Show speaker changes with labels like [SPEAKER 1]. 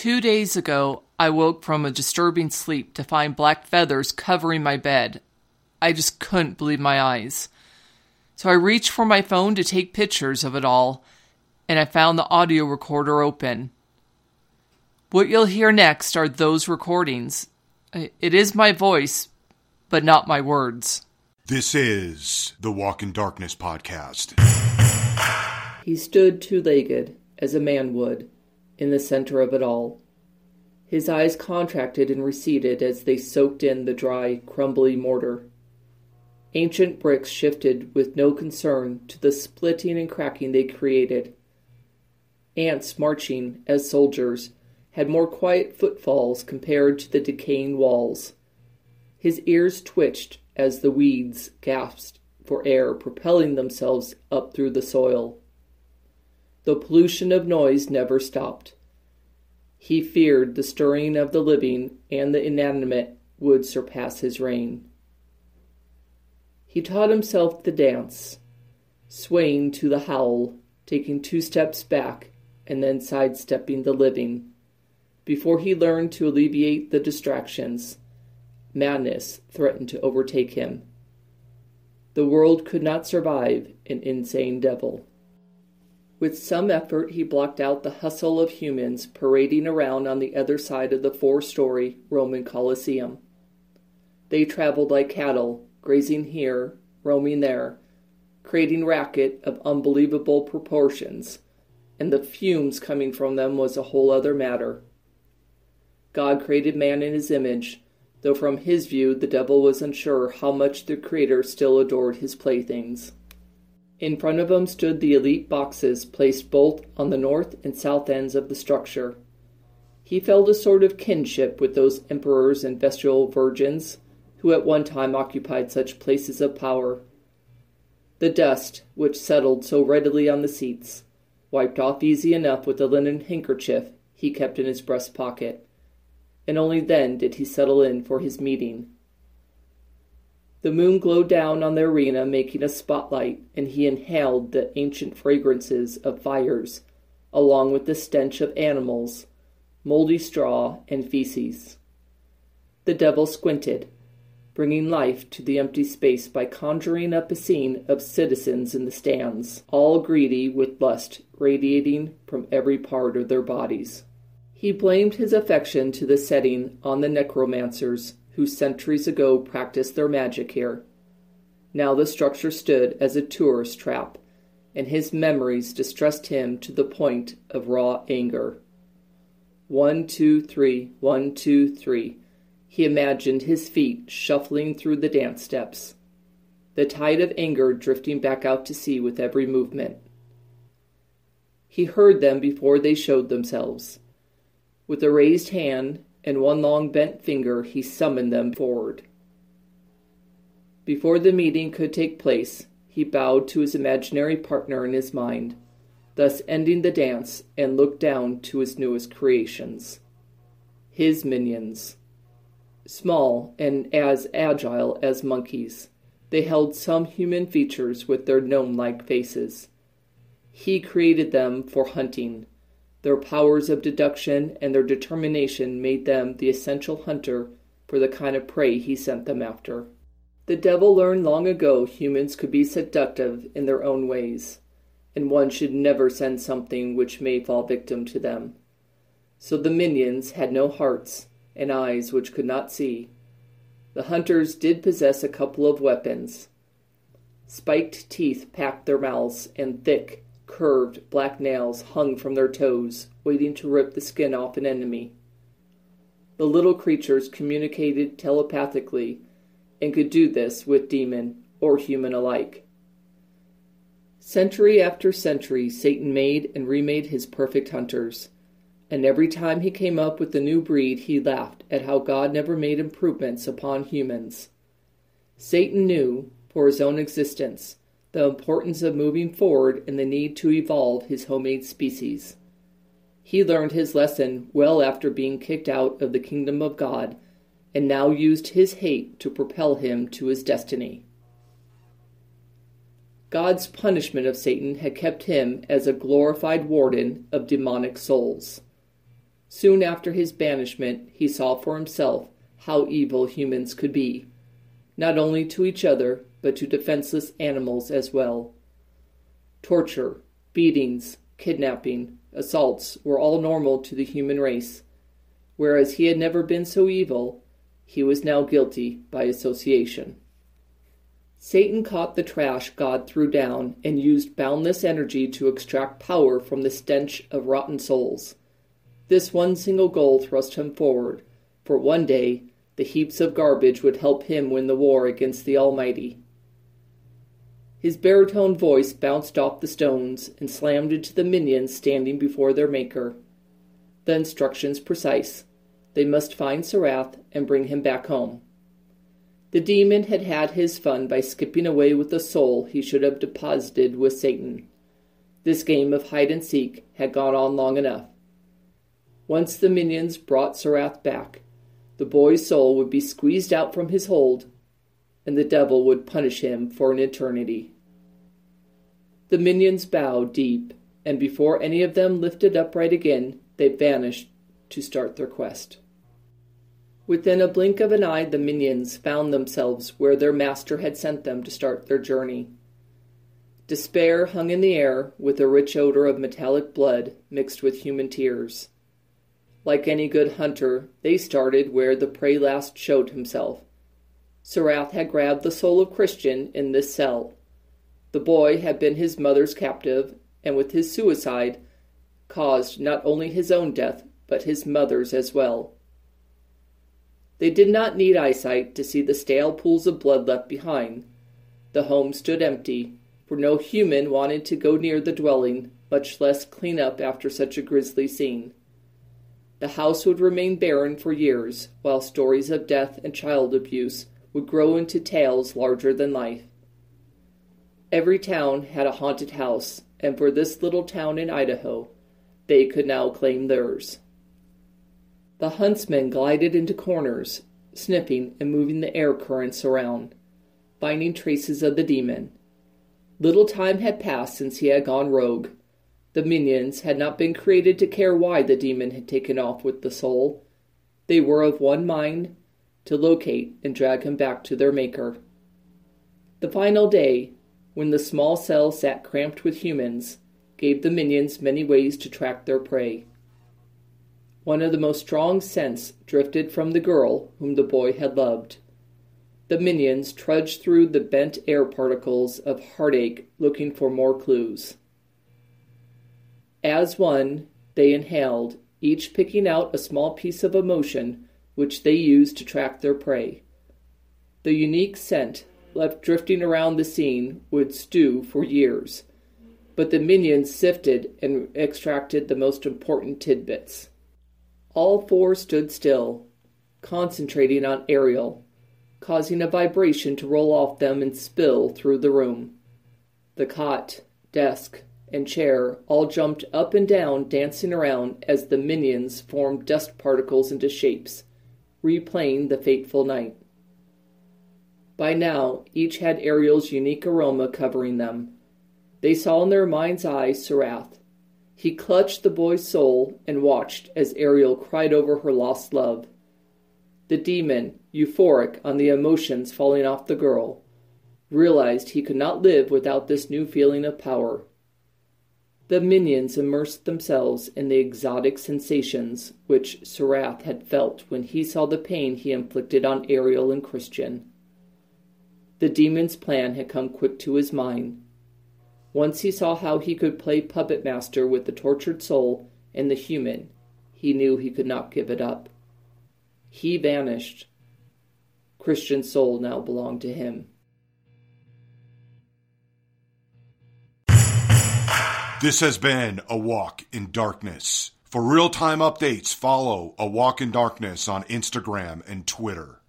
[SPEAKER 1] Two days ago, I woke from a disturbing sleep to find black feathers covering my bed. I just couldn't believe my eyes. So I reached for my phone to take pictures of it all, and I found the audio recorder open. What you'll hear next are those recordings. It is my voice, but not my words.
[SPEAKER 2] This is the Walk in Darkness podcast.
[SPEAKER 3] He stood two legged, as a man would, in the center of it all. His eyes contracted and receded as they soaked in the dry, crumbly mortar. Ancient bricks shifted with no concern to the splitting and cracking they created. Ants marching as soldiers had more quiet footfalls compared to the decaying walls. His ears twitched as the weeds gasped for air, propelling themselves up through the soil. The pollution of noise never stopped. He feared the stirring of the living and the inanimate would surpass his reign. He taught himself the dance, swaying to the howl, taking two steps back, and then sidestepping the living. Before he learned to alleviate the distractions, madness threatened to overtake him. The world could not survive an insane devil. With some effort, he blocked out the hustle of humans parading around on the other side of the four story Roman Colosseum. They traveled like cattle, grazing here, roaming there, creating racket of unbelievable proportions, and the fumes coming from them was a whole other matter. God created man in his image, though from his view the devil was unsure how much the Creator still adored his playthings. In front of him stood the elite boxes placed both on the north and south ends of the structure. He felt a sort of kinship with those emperors and vestal virgins who at one time occupied such places of power. The dust, which settled so readily on the seats, wiped off easy enough with a linen handkerchief he kept in his breast pocket, and only then did he settle in for his meeting. The moon glowed down on the arena, making a spotlight, and he inhaled the ancient fragrances of fires, along with the stench of animals, moldy straw, and feces. The devil squinted, bringing life to the empty space by conjuring up a scene of citizens in the stands, all greedy with lust radiating from every part of their bodies. He blamed his affection to the setting on the necromancers who centuries ago practiced their magic here. Now the structure stood as a tourist trap, and his memories distressed him to the point of raw anger. One, two, three, one, two, three he imagined his feet shuffling through the dance steps, the tide of anger drifting back out to sea with every movement. He heard them before they showed themselves. With a raised hand and one long bent finger, he summoned them forward. Before the meeting could take place, he bowed to his imaginary partner in his mind, thus ending the dance and looked down to his newest creations. His minions small and as agile as monkeys. They held some human features with their gnome like faces. He created them for hunting. Their powers of deduction and their determination made them the essential hunter for the kind of prey he sent them after. The devil learned long ago humans could be seductive in their own ways, and one should never send something which may fall victim to them. So the minions had no hearts and eyes which could not see. The hunters did possess a couple of weapons. Spiked teeth packed their mouths, and thick, curved black nails hung from their toes, waiting to rip the skin off an enemy. The little creatures communicated telepathically and could do this with demon or human alike. Century after century, Satan made and remade his perfect hunters and every time he came up with a new breed, he laughed at how God never made improvements upon humans. Satan knew, for his own existence, the importance of moving forward and the need to evolve his homemade species. He learned his lesson well after being kicked out of the kingdom of God, and now used his hate to propel him to his destiny. God's punishment of Satan had kept him as a glorified warden of demonic souls. Soon after his banishment, he saw for himself how evil humans could be, not only to each other, but to defenseless animals as well. Torture, beatings, kidnapping, assaults were all normal to the human race. Whereas he had never been so evil, he was now guilty by association. Satan caught the trash God threw down and used boundless energy to extract power from the stench of rotten souls. This one single goal thrust him forward, for one day the heaps of garbage would help him win the war against the Almighty. His baritone voice bounced off the stones and slammed into the minions standing before their maker. The instructions precise. They must find Surath and bring him back home. The demon had had his fun by skipping away with the soul he should have deposited with Satan. This game of hide and seek had gone on long enough. Once the minions brought Surath back, the boy's soul would be squeezed out from his hold, and the devil would punish him for an eternity. The minions bowed deep, and before any of them lifted upright again, they vanished to start their quest. Within a blink of an eye, the minions found themselves where their master had sent them to start their journey. Despair hung in the air with a rich odor of metallic blood mixed with human tears. Like any good hunter, they started where the prey last showed himself. Surath had grabbed the soul of Christian in this cell. The boy had been his mother's captive, and with his suicide, caused not only his own death, but his mother's as well. They did not need eyesight to see the stale pools of blood left behind. The home stood empty, for no human wanted to go near the dwelling, much less clean up after such a grisly scene. The house would remain barren for years, while stories of death and child abuse would grow into tales larger than life. Every town had a haunted house, and for this little town in Idaho, they could now claim theirs. The huntsmen glided into corners, sniffing and moving the air currents around, finding traces of the demon. Little time had passed since he had gone rogue. The minions had not been created to care why the demon had taken off with the soul. They were of one mind to locate and drag him back to their maker. The final day, when the small cell sat cramped with humans, gave the minions many ways to track their prey. One of the most strong scents drifted from the girl whom the boy had loved. The minions trudged through the bent air particles of heartache looking for more clues. As one, they inhaled, each picking out a small piece of emotion which they used to track their prey. The unique scent left drifting around the scene would stew for years, but the minions sifted and extracted the most important tidbits. All four stood still, concentrating on Ariel, causing a vibration to roll off them and spill through the room. The cot, desk, and chair all jumped up and down, dancing around as the minions formed dust particles into shapes, replaying the fateful night. By now, each had Ariel's unique aroma covering them. They saw in their mind's eye Surath, he clutched the boy's soul and watched as Ariel cried over her lost love. The demon, euphoric on the emotions falling off the girl, realized he could not live without this new feeling of power. The minions immersed themselves in the exotic sensations which Surath had felt when he saw the pain he inflicted on Ariel and Christian. The demon's plan had come quick to his mind, once he saw how he could play puppet master with the tortured soul and the human, he knew he could not give it up. He vanished. Christian's soul now belonged to him.
[SPEAKER 2] This has been A Walk in Darkness. For real time updates, follow A Walk in Darkness on Instagram and Twitter.